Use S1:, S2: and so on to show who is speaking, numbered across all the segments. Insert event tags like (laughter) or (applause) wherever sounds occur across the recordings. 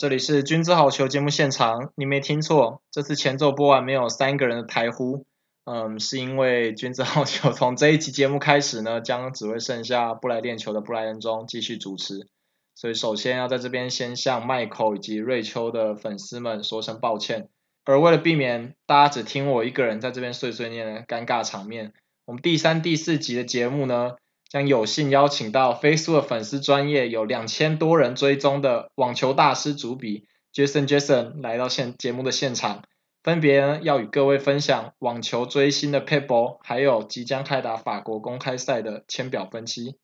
S1: 这里是君子好球节目现场，你没听错，这次前奏播完没有三个人的台呼，嗯，是因为君子好球 (laughs) 从这一期节目开始呢，将只会剩下不来练球的布莱恩中继续主持，所以首先要在这边先向麦口以及瑞秋的粉丝们说声抱歉，而为了避免大家只听我一个人在这边碎碎念的尴尬场面，我们第三、第四集的节目呢，将有幸邀请到 Facebook 的粉丝专业有两千多人追踪的网球大师主笔 Jason Jason 来到现节目的现场，分别要与各位分享网球追星的 Pebble，，还有即将开打法国公开赛的签表分析。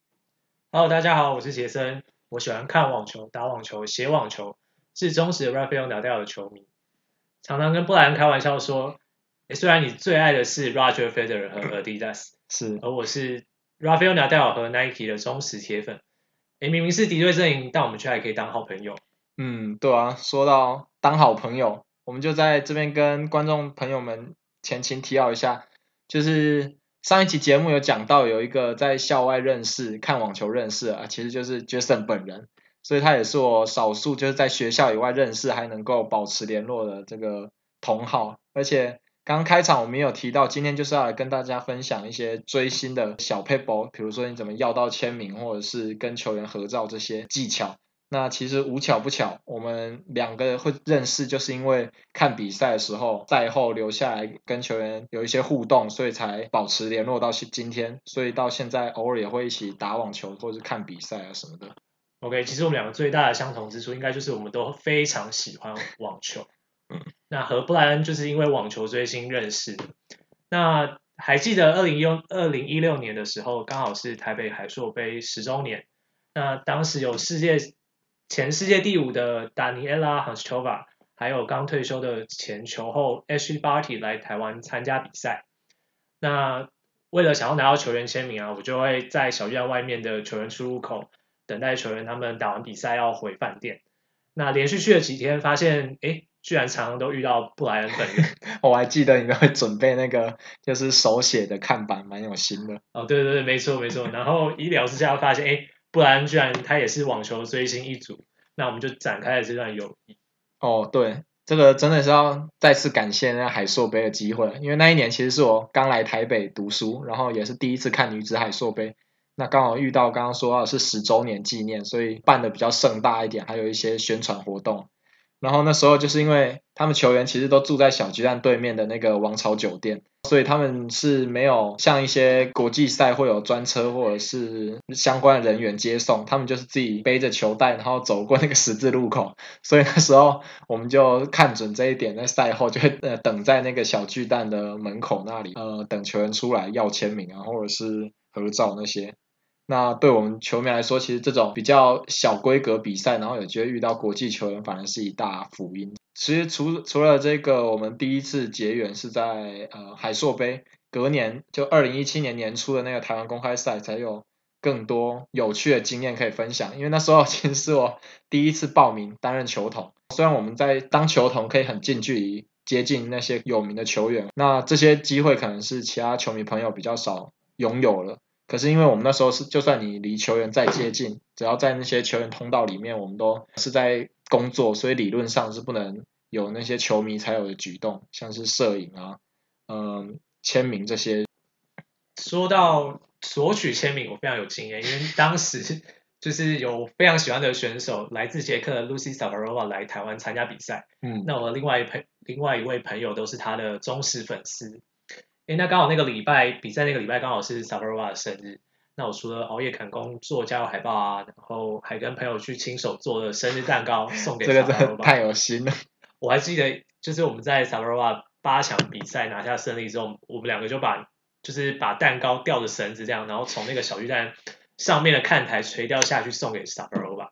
S2: Hello，大家好，我是杰森，我喜欢看网球、打网球、写网球，是忠实的 Rafael Nadal 的球迷，常常跟布莱恩开玩笑说，诶，虽然你最爱的是 Roger Federer 和 Adidas，
S1: 是，
S2: 而我是。Rafael Nadal 和 Nike 的忠实铁粉，诶，明明是敌对阵营，但我们却还可以当好朋友。
S1: 嗯，对啊，说到当好朋友，我们就在这边跟观众朋友们前情提要一下，就是上一期节目有讲到有一个在校外认识看网球认识啊，其实就是 Jason 本人，所以他也是我少数就是在学校以外认识还能够保持联络的这个同好，而且。刚开场我们有提到，今天就是要来跟大家分享一些追星的小 paper，，比如说你怎么要到签名，或者是跟球员合照这些技巧。那其实无巧不巧，我们两个会认识，就是因为看比赛的时候，赛后留下来跟球员有一些互动，所以才保持联络到今天。所以到现在偶尔也会一起打网球，或者是看比赛啊什么的。
S2: OK，其实我们两个最大的相同之处，应该就是我们都非常喜欢网球。那和布莱恩就是因为网球追星认识。那还记得二零一二零一六年的时候，刚好是台北海硕杯十周年。那当时有世界前世界第五的达尼埃拉·杭斯科娃，还有刚退休的前球后 Ashley Barty 来台湾参加比赛。那为了想要拿到球员签名啊，我就会在小院外面的球员出入口等待球员他们打完比赛要回饭店。那连续去了几天，发现哎。诶居然常常都遇到布莱恩本人，(laughs)
S1: 我还记得你们会准备那个就是手写的看板，蛮有心的。
S2: 哦，对对对，没错没错。然后一聊之下发现，哎，布莱恩居然他也是网球追星一族，那我们就展开了这段友谊。
S1: 哦，对，这个真的是要再次感谢那海硕杯的机会，因为那一年其实是我刚来台北读书，然后也是第一次看女子海硕杯，那刚好遇到刚刚说到的是十周年纪念，所以办的比较盛大一点，还有一些宣传活动。然后那时候就是因为他们球员其实都住在小巨蛋对面的那个王朝酒店，所以他们是没有像一些国际赛会有专车或者是相关的人员接送，他们就是自己背着球袋，然后走过那个十字路口。所以那时候我们就看准这一点，在赛后就会呃等在那个小巨蛋的门口那里，呃等球员出来要签名啊，或者是合照那些。那对我们球迷来说，其实这种比较小规格比赛，然后有机会遇到国际球员，反而是一大福音。其实除除了这个，我们第一次结缘是在呃海硕杯，隔年就二零一七年年初的那个台湾公开赛，才有更多有趣的经验可以分享。因为那时候 (laughs) 其实是我第一次报名担任球童，虽然我们在当球童可以很近距离接近那些有名的球员，那这些机会可能是其他球迷朋友比较少拥有了。可是因为我们那时候是，就算你离球员再接近，只要在那些球员通道里面，我们都是在工作，所以理论上是不能有那些球迷才有的举动，像是摄影啊、嗯、签名这些。
S2: 说到索取签名，我非常有经验，因为当时就是有非常喜欢的选手，来自捷克的 Lucy Safarova 来台湾参加比赛，嗯，那我的另外一朋另外一位朋友都是他的忠实粉丝。哎，那刚好那个礼拜比赛那个礼拜刚好是 Safarova 的生日，那我除了熬夜赶工做加油海报啊，然后还跟朋友去亲手做了生日蛋糕送给 Safarova。这个真的
S1: 太有心了。
S2: 我还记得，就是我们在 Safarova 八强比赛拿下胜利之后，我们两个就把就是把蛋糕吊着绳子这样，然后从那个小巨蛋上面的看台垂吊下去送给 Safarova。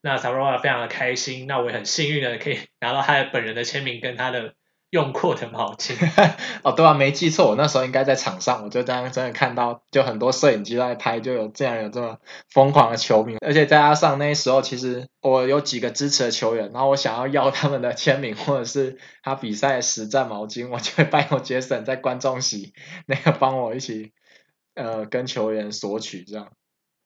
S2: 那 Safarova 非常的开心，那我也很幸运的可以拿到他的本人的签名跟他的。用过的毛巾 (laughs)
S1: 哦，对啊，没记错，我那时候应该在场上，我就这样真的看到，就很多摄影机在拍，就有这样有这么疯狂的球迷，而且再加上那时候其实我有几个支持的球员，然后我想要要他们的签名或者是他比赛实战毛巾，(laughs) 我就会拜托杰森在观众席那个帮我一起呃跟球员索取这样。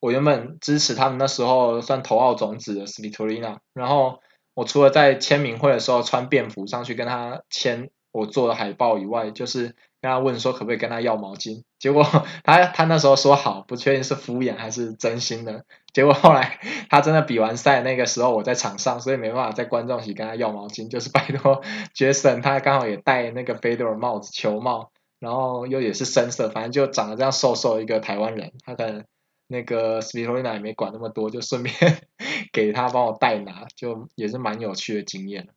S1: 我原本支持他们那时候算头号种子的斯维托利娜，然后。我除了在签名会的时候穿便服上去跟他签我做的海报以外，就是跟他问说可不可以跟他要毛巾，结果 (laughs) 他他那时候说好，不确定是敷衍还是真心的。结果后来 (laughs) 他真的比完赛那个时候我在场上，所以没办法在观众席跟他要毛巾，就是拜托 (laughs) Jason，他刚好也戴那个 Fedor 帽子球帽，然后又也是深色，反正就长得这样瘦瘦一个台湾人，他可能。那个 Svitolina 也没管那么多，就顺便给他帮我代拿，就也是蛮有趣的经验。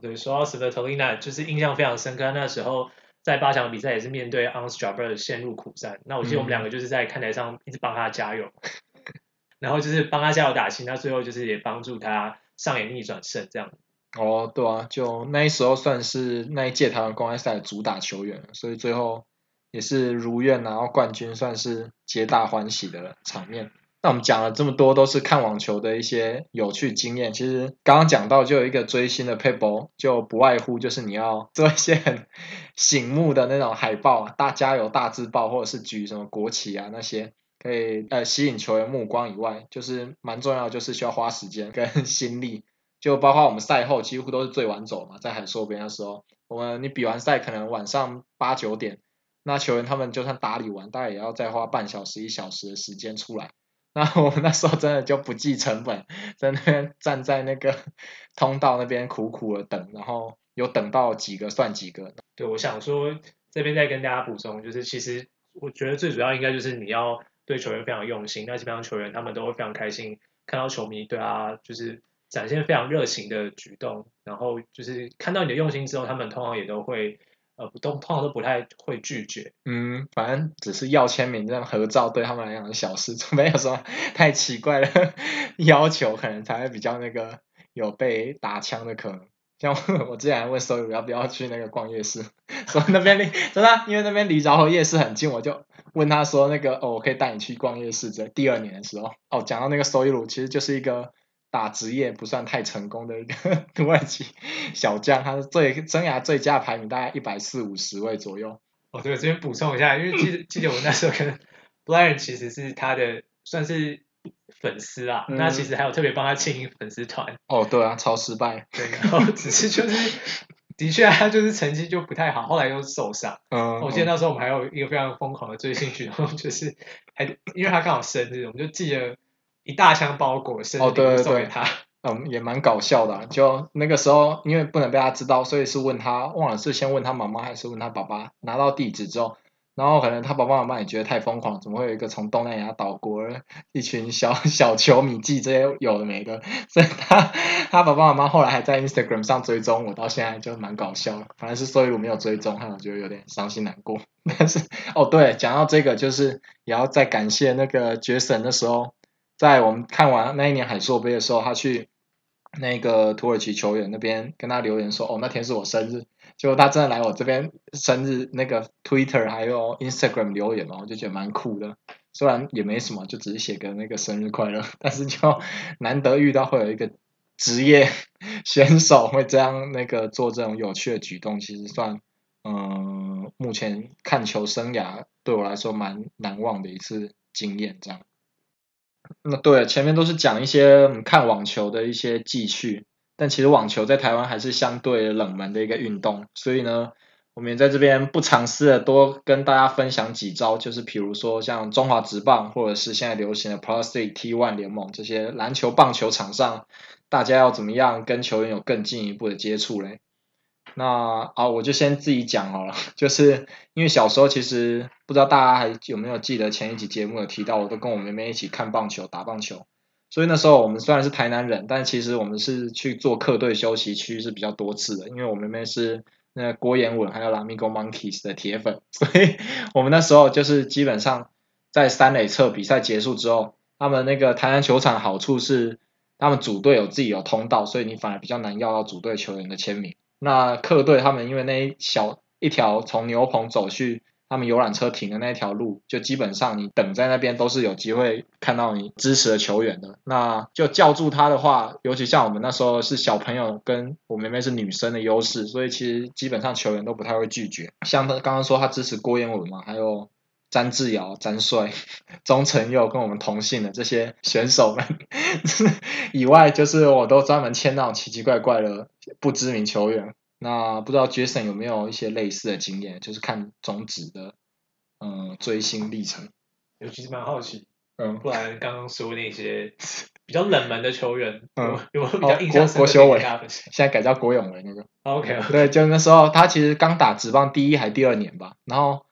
S2: 对，说到 Svitolina，就是印象非常深刻。那时候在八强比赛也是面对 o n s t r a b e r 陷入苦战，那我记得我们两个就是在看台上一直帮他加油，嗯、(laughs) 然后就是帮他加油打气，那最后就是也帮助他上演逆转胜这样。
S1: 哦，对啊，就那时候算是那一届台湾公开赛的主打球员，所以最后。也是如愿拿到冠军，算是皆大欢喜的场面。那我们讲了这么多，都是看网球的一些有趣经验。其实刚刚讲到，就有一个追星的 people，，就不外乎就是你要做一些很醒目的那种海报，大加油大字报，或者是举什么国旗啊那些，可以呃吸引球员目光以外，就是蛮重要，就是需要花时间跟 (laughs) 心力。就包括我们赛后几乎都是最晚走嘛，在海硕杯的时候，我们你比完赛可能晚上八九点。那球员他们就算打理完，大概也要再花半小时一小时的时间出来。那我们那时候真的就不计成本，在那边站在那个 (laughs) 通道那边苦苦的等，然后有等到几个算几个。
S2: 对，我想说这边再跟大家补充，就是其实我觉得最主要应该就是你要对球员非常用心。那基本上球员他们都会非常开心看到球迷对他就是展现非常热情的举动，然后就是看到你的用心之后，他们通常也都会。呃，不通通常都不太会拒绝。
S1: 嗯，反正只是要签名这样合照，对他们来讲是小事，(laughs) 没有什么 (laughs) 太奇怪的 (laughs) 要求，可能才会比较那个有被打枪的可能。像我之前还问收友要不要去那个逛夜市，说那边离真的，因为那边离饶河夜市很近，我就问他说那个哦，我可以带你去逛夜市。在第二年的时候，哦，讲到那个收一鲁，其实就是一个。打职业不算太成功的一个 (laughs) 土耳其小将，他是最生涯最佳排名大概一百四五十位左右。
S2: 哦，对，这边补充一下，因为记得 (laughs) 记得我那时候跟 Blair 其实是他的算是粉丝啊，嗯、那其实还有特别帮他经营粉丝团。
S1: 哦，对啊，超失败。(laughs)
S2: 对，然后只是就是的确他就是成绩就不太好，后来又受伤。嗯。我记得那时候我们还有一个非常疯狂的追星举动，就是还因为他刚好生日，我们就记得。一大箱包裹，生日礼物送给他。
S1: 嗯，也蛮搞笑的啊。就那个时候，因为不能被他知道，所以是问他，忘了是先问他妈妈还是问他爸爸。拿到地址之后，然后可能他爸爸妈妈也觉得太疯狂，怎么会有一个从东南亚岛国一群小 (laughs) 小球迷寄这些有的没的？所以他他爸爸妈妈后来还在 Instagram 上追踪我，到现在就蛮搞笑。反正是所以我没有追踪，让我觉得有点伤心难过。(laughs) 但是哦，对，讲到这个，就是也要再感谢那个 Jason 的时候。在我们看完那一年海硕杯的时候，他去那个土耳其球员那边跟他留言说：“哦，那天是我生日。”结果他真的来我这边生日那个 Twitter 还有 Instagram 留言嘛，我就觉得蛮酷的。虽然也没什么，就只是写个那个生日快乐，但是就难得遇到会有一个职业选手会这样那个做这种有趣的举动，其实算嗯，目前看球生涯对我来说蛮难忘的一次经验，这样。那对，前面都是讲一些看网球的一些记叙，但其实网球在台湾还是相对冷门的一个运动，所以呢，我们也在这边不尝试的多跟大家分享几招，就是比如说像中华职棒或者是现在流行的 Plus League T1 联盟这些篮球棒球场上，大家要怎么样跟球员有更进一步的接触嘞？那啊，我就先自己讲好了，(laughs) 就是因为小时候其实不知道大家还有没有记得前一集节目有提到，我都跟我妹妹一起看棒球、打棒球，所以那时候我们虽然是台南人，但其实我们是去做客队休息区是比较多次的，因为我妹妹是那个郭婕文还有 Lamigo Monkeys 的铁粉，(laughs) 所以我们那时候就是基本上在三垒侧比赛结束之后，他们那个台南球场好处是他们组队有自己有通道，所以你反而比较难要到组队球员的签名。那客队他们因为那一小一条从牛棚走去他们游览车停的那一条路，就基本上你等在那边都是有机会看到你支持的球员的。那就叫住他的话，尤其像我们那时候是小朋友，跟我妹妹是女生的优势，所以其实基本上球员都不太会拒绝。像他刚刚说他支持郭彦文嘛，还有詹志尧、詹帅、钟成佑跟我们同姓的这些选手们 (laughs) 以外，就是我都专门签那种奇奇怪怪的不知名球员。那不知道 Jason 有没有一些类似的经验，就是看中职的嗯追星历程？
S2: 尤其是蛮好奇，嗯，不然刚刚说那些比较冷门的球员，嗯，有没有比较印象深刻的？
S1: 现在改叫郭永维那个。
S2: OK，
S1: 对，就那时候他其实刚打职棒第一还第二年吧，然后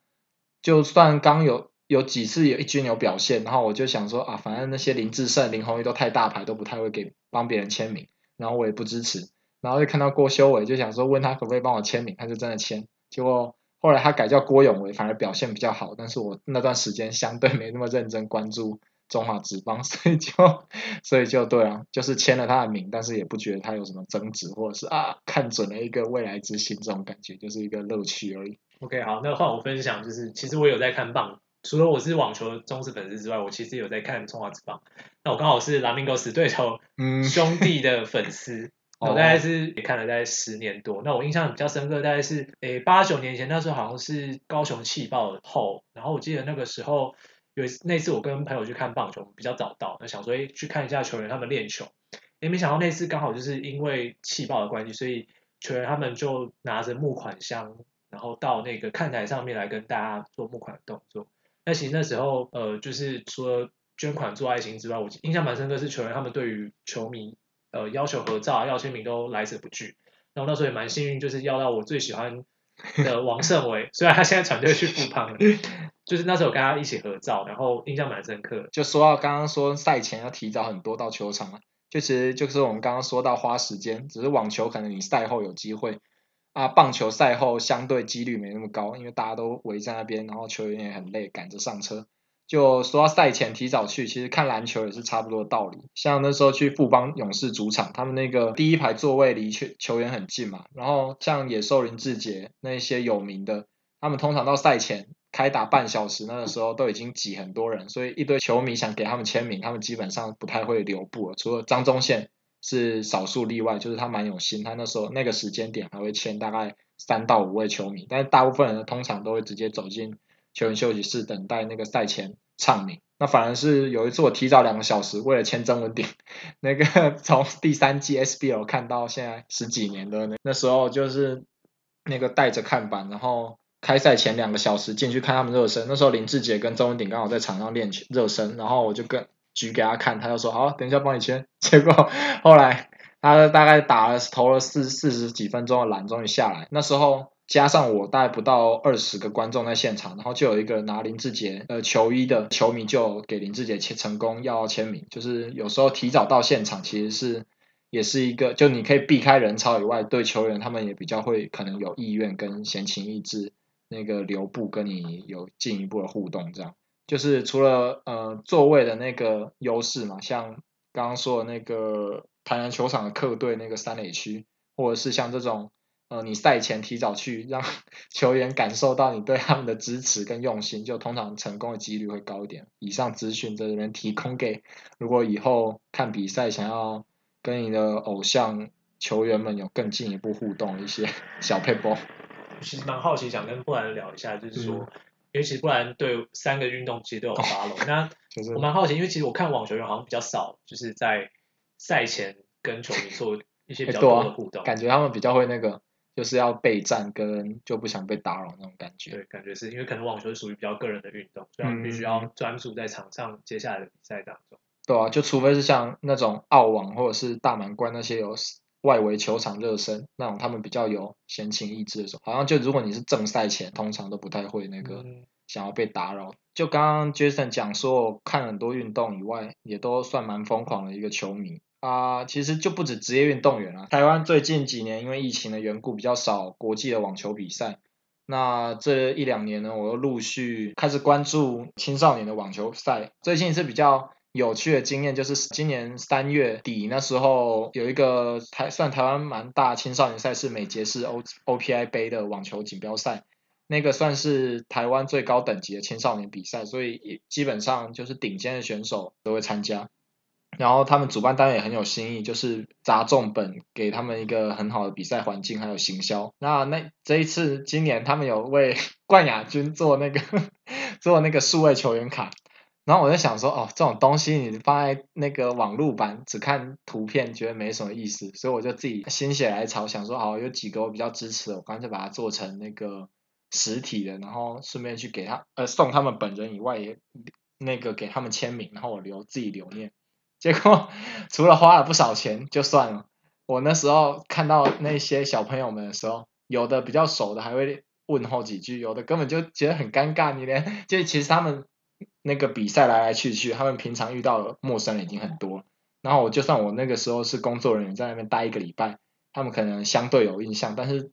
S1: 就算刚有有几次有一军有表现，然后我就想说啊，反正那些林志胜、林鸿玉都太大牌，都不太会给帮别人签名，然后我也不支持。然后就看到郭修伟，就想说问他可不可以帮我签名，他就真的签。结果后来他改叫郭永维，反而表现比较好。但是我那段时间相对没那么认真关注中华职棒，(laughs) 所以就所以就对啊，就是签了他的名，但是也不觉得他有什么增值，或者是啊看准了一个未来之星这种感觉，就是一个乐趣而已。
S2: OK，好，那换我分享，就是其实我有在看棒，除了我是网球忠实粉丝之外，我其实有在看中华职棒。那我刚好是拉米戈斯对头兄弟的粉丝。嗯 (laughs) 我大概是也看了大概十年多，那我印象比较深刻，大概是诶八九年前那时候好像是高雄气爆后，然后我记得那个时候有那次我跟朋友去看棒球，比较早到，那想说诶去看一下球员他们练球，也没想到那次刚好就是因为气爆的关系，所以球员他们就拿着募款箱，然后到那个看台上面来跟大家做募款的动作。那其实那时候呃就是除了捐款做爱心之外，我印象蛮深刻是球员他们对于球迷。呃，要求合照、要签名都来者不拒。然后那时候也蛮幸运，就是要到我最喜欢的王胜伟，虽然他现在转队去复 (laughs) 胖了，就是那时候跟他一起合照，然后印象蛮深刻。
S1: 就说到刚刚说赛前要提早很多到球场了，就其实就是我们刚刚说到花时间，只是网球可能你赛后有机会啊，棒球赛后相对几率没那么高，因为大家都围在那边，然后球员也很累，赶着上车。就说到赛前提早去，其实看篮球也是差不多的道理。像那时候去富邦勇士主场，他们那个第一排座位离球球员很近嘛。然后像野兽林志杰那些有名的，他们通常到赛前开打半小时，那个时候都已经挤很多人，所以一堆球迷想给他们签名，他们基本上不太会留步了。除了张忠宪是少数例外，就是他蛮有心，他那时候那个时间点还会签大概三到五位球迷，但是大部分人通常都会直接走进。球员休息室等待那个赛前唱名，那反而是有一次我提早两个小时，为了签曾文鼎，(laughs) 那个 (laughs) 从第三季 SBL 看到现在十几年的那那时候就是那个带着看板，然后开赛前两个小时进去看他们热身，那时候林志杰跟曾文鼎刚好在场上练热身，然后我就跟举给他看，他就说好，等一下帮你签，(laughs) 结果后来他大概打了投了四四十几分钟的篮，终于下来，那时候。加上我带不到二十个观众在现场，然后就有一个拿林志杰呃球衣的球迷就给林志杰签成功要签名，就是有时候提早到现场其实是也是一个，就你可以避开人潮以外，对球员他们也比较会可能有意愿跟闲情逸致那个留步跟你有进一步的互动，这样就是除了呃座位的那个优势嘛，像刚刚说的那个台南球场的客队那个三垒区，或者是像这种。呃，你赛前提早去，让 (laughs) 球员感受到你对他们的支持跟用心，就通常成功的几率会高一点。以上资讯在这边提供给，如果以后看比赛想要跟你的偶像球员们有更进一步互动的一些 (laughs) 小撇步。
S2: 其实蛮好奇，想跟布兰聊一下，就是说，嗯、因为其实布兰对三个运动其实都有 follow。那 (laughs) 我蛮好奇，因为其实我看网球员好像比较少，就是在赛前跟球迷做一些比较多的互动，
S1: 欸啊、感觉他们比较会那个。就是要备战跟就不想被打扰那种感觉。
S2: 对，感觉是因为可能网球是属于比较个人的运动，所以他们必须要专注在场上接下来的比赛当中。
S1: 对啊，就除非是像那种澳网或者是大满贯那些有外围球场热身那种，他们比较有闲情逸致的时候，好像就如果你是正赛前，通常都不太会那个想要被打扰。嗯、就刚刚 Jason 讲说，看很多运动以外，也都算蛮疯狂的一个球迷。啊、其实就不止职业运动员啊。台湾最近几年因为疫情的缘故，比较少国际的网球比赛。那这一两年呢，我又陆续开始关注青少年的网球赛。最近一次比较有趣的经验，就是今年三月底那时候，有一个台算台湾蛮大青少年赛事——美捷士 O OPI 杯的网球锦标赛。那个算是台湾最高等级的青少年比赛，所以基本上就是顶尖的选手都会参加。然后他们主办单位也很有心意，就是砸重本给他们一个很好的比赛环境，还有行销。那那这一次今年他们有为 (laughs) 冠亚军做那个 (laughs) 做那个数位球员卡，然后我在想说，哦，这种东西你放在那个网络版，只看图片觉得没什么意思，所以我就自己心血来潮想说，好，有几个我比较支持的，我干脆把它做成那个实体的，然后顺便去给他呃送他们本人以外也那个给他们签名，然后我留自己留念。结果除了花了不少钱就算了，我那时候看到那些小朋友们的时候，有的比较熟的还会问候几句，有的根本就觉得很尴尬。你连就其实他们那个比赛来来去去，他们平常遇到陌生人已经很多。然后我就算我那个时候是工作人员，在那边待一个礼拜，他们可能相对有印象，但是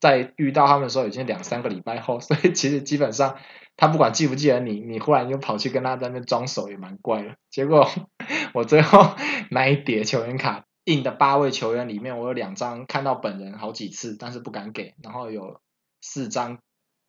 S1: 在遇到他们的时候已经两三个礼拜后，(laughs) 所以其实基本上。他不管记不记得你，你忽然又跑去跟他在那装熟，也蛮怪的。结果 (laughs) 我最后那一叠球员卡印的八位球员里面，我有两张看到本人好几次，但是不敢给，然后有四张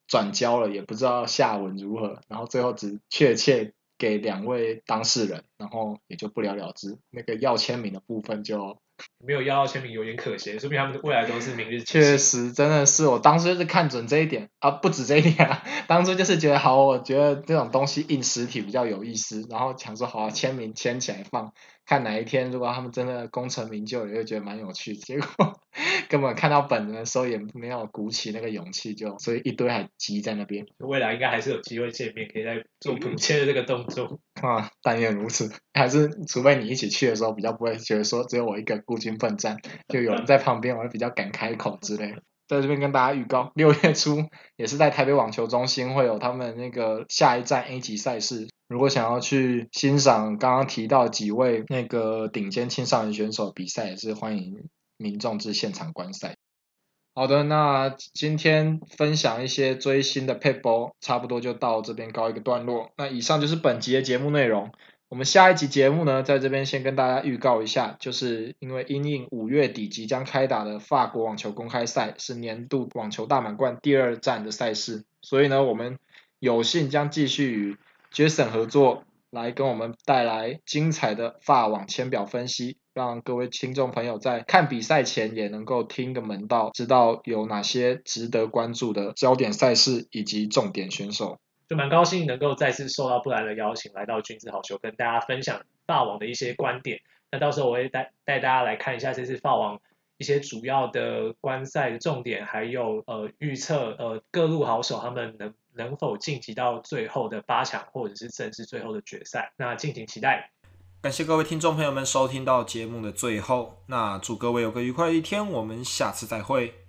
S1: 转交了，也不知道下文如何，然后最后只确切给两位当事人，然后也就不了了之。那个要签名的部分就。
S2: 没有要到签名有点可惜，说明他们的未来都是明日。
S1: 确实，真的是我当时就是看准这一点啊，不止这一点啊，(laughs) 当初就是觉得好，我觉得这种东西印实体比较有意思，然后想说好啊，签名签起来放。看哪一天，如果他们真的功成名就，也会觉得蛮有趣。结果 (laughs) 根本看到本人的时候，也没有鼓起那个勇气，就所以一堆还积在那边。
S2: 未来应该还是有机会见面，可以再做补签的这个动作。(laughs)
S1: 啊，但愿如此。还是除非你一起去的时候，比较不会觉得说只有我一个孤军奋战，就有人在旁边，我会比较敢开口之类的。在这边跟大家预告，六月初也是在台北网球中心会有他们那个下一站 A 级赛事。如果想要去欣赏刚刚提到几位那个顶尖青少年选手比赛，也是欢迎民众至现场观赛。好的，那今天分享一些最新的撇步，差不多就到这边告一个段落。那以上就是本集的节目内容。我们下一集节目呢，在这边先跟大家预告一下，就是因为因应五月底即将开打的法国网球公开赛是年度网球大满贯第二站的赛事，所以呢，我们有幸将继续与 Jason 合作，来跟我们带来精彩的法网签表分析，让各位听众朋友在看比赛前也能够听个门道，知道有哪些值得关注的焦点赛事以及重点选手。
S2: 就蛮高兴能够再次受到布兰的邀请，来到君子好球，跟大家分享法网的一些观点。那到时候我会带带大家来看一下这次法网一些主要的观赛的重点，还有呃预测呃各路好手他们能。能否晋级到最后的八强，或者是甚至最后的决赛？那敬请期待。
S1: 感谢各位听众朋友们收听到节目的最后，那祝各位有个愉快的一天，我们下次再会。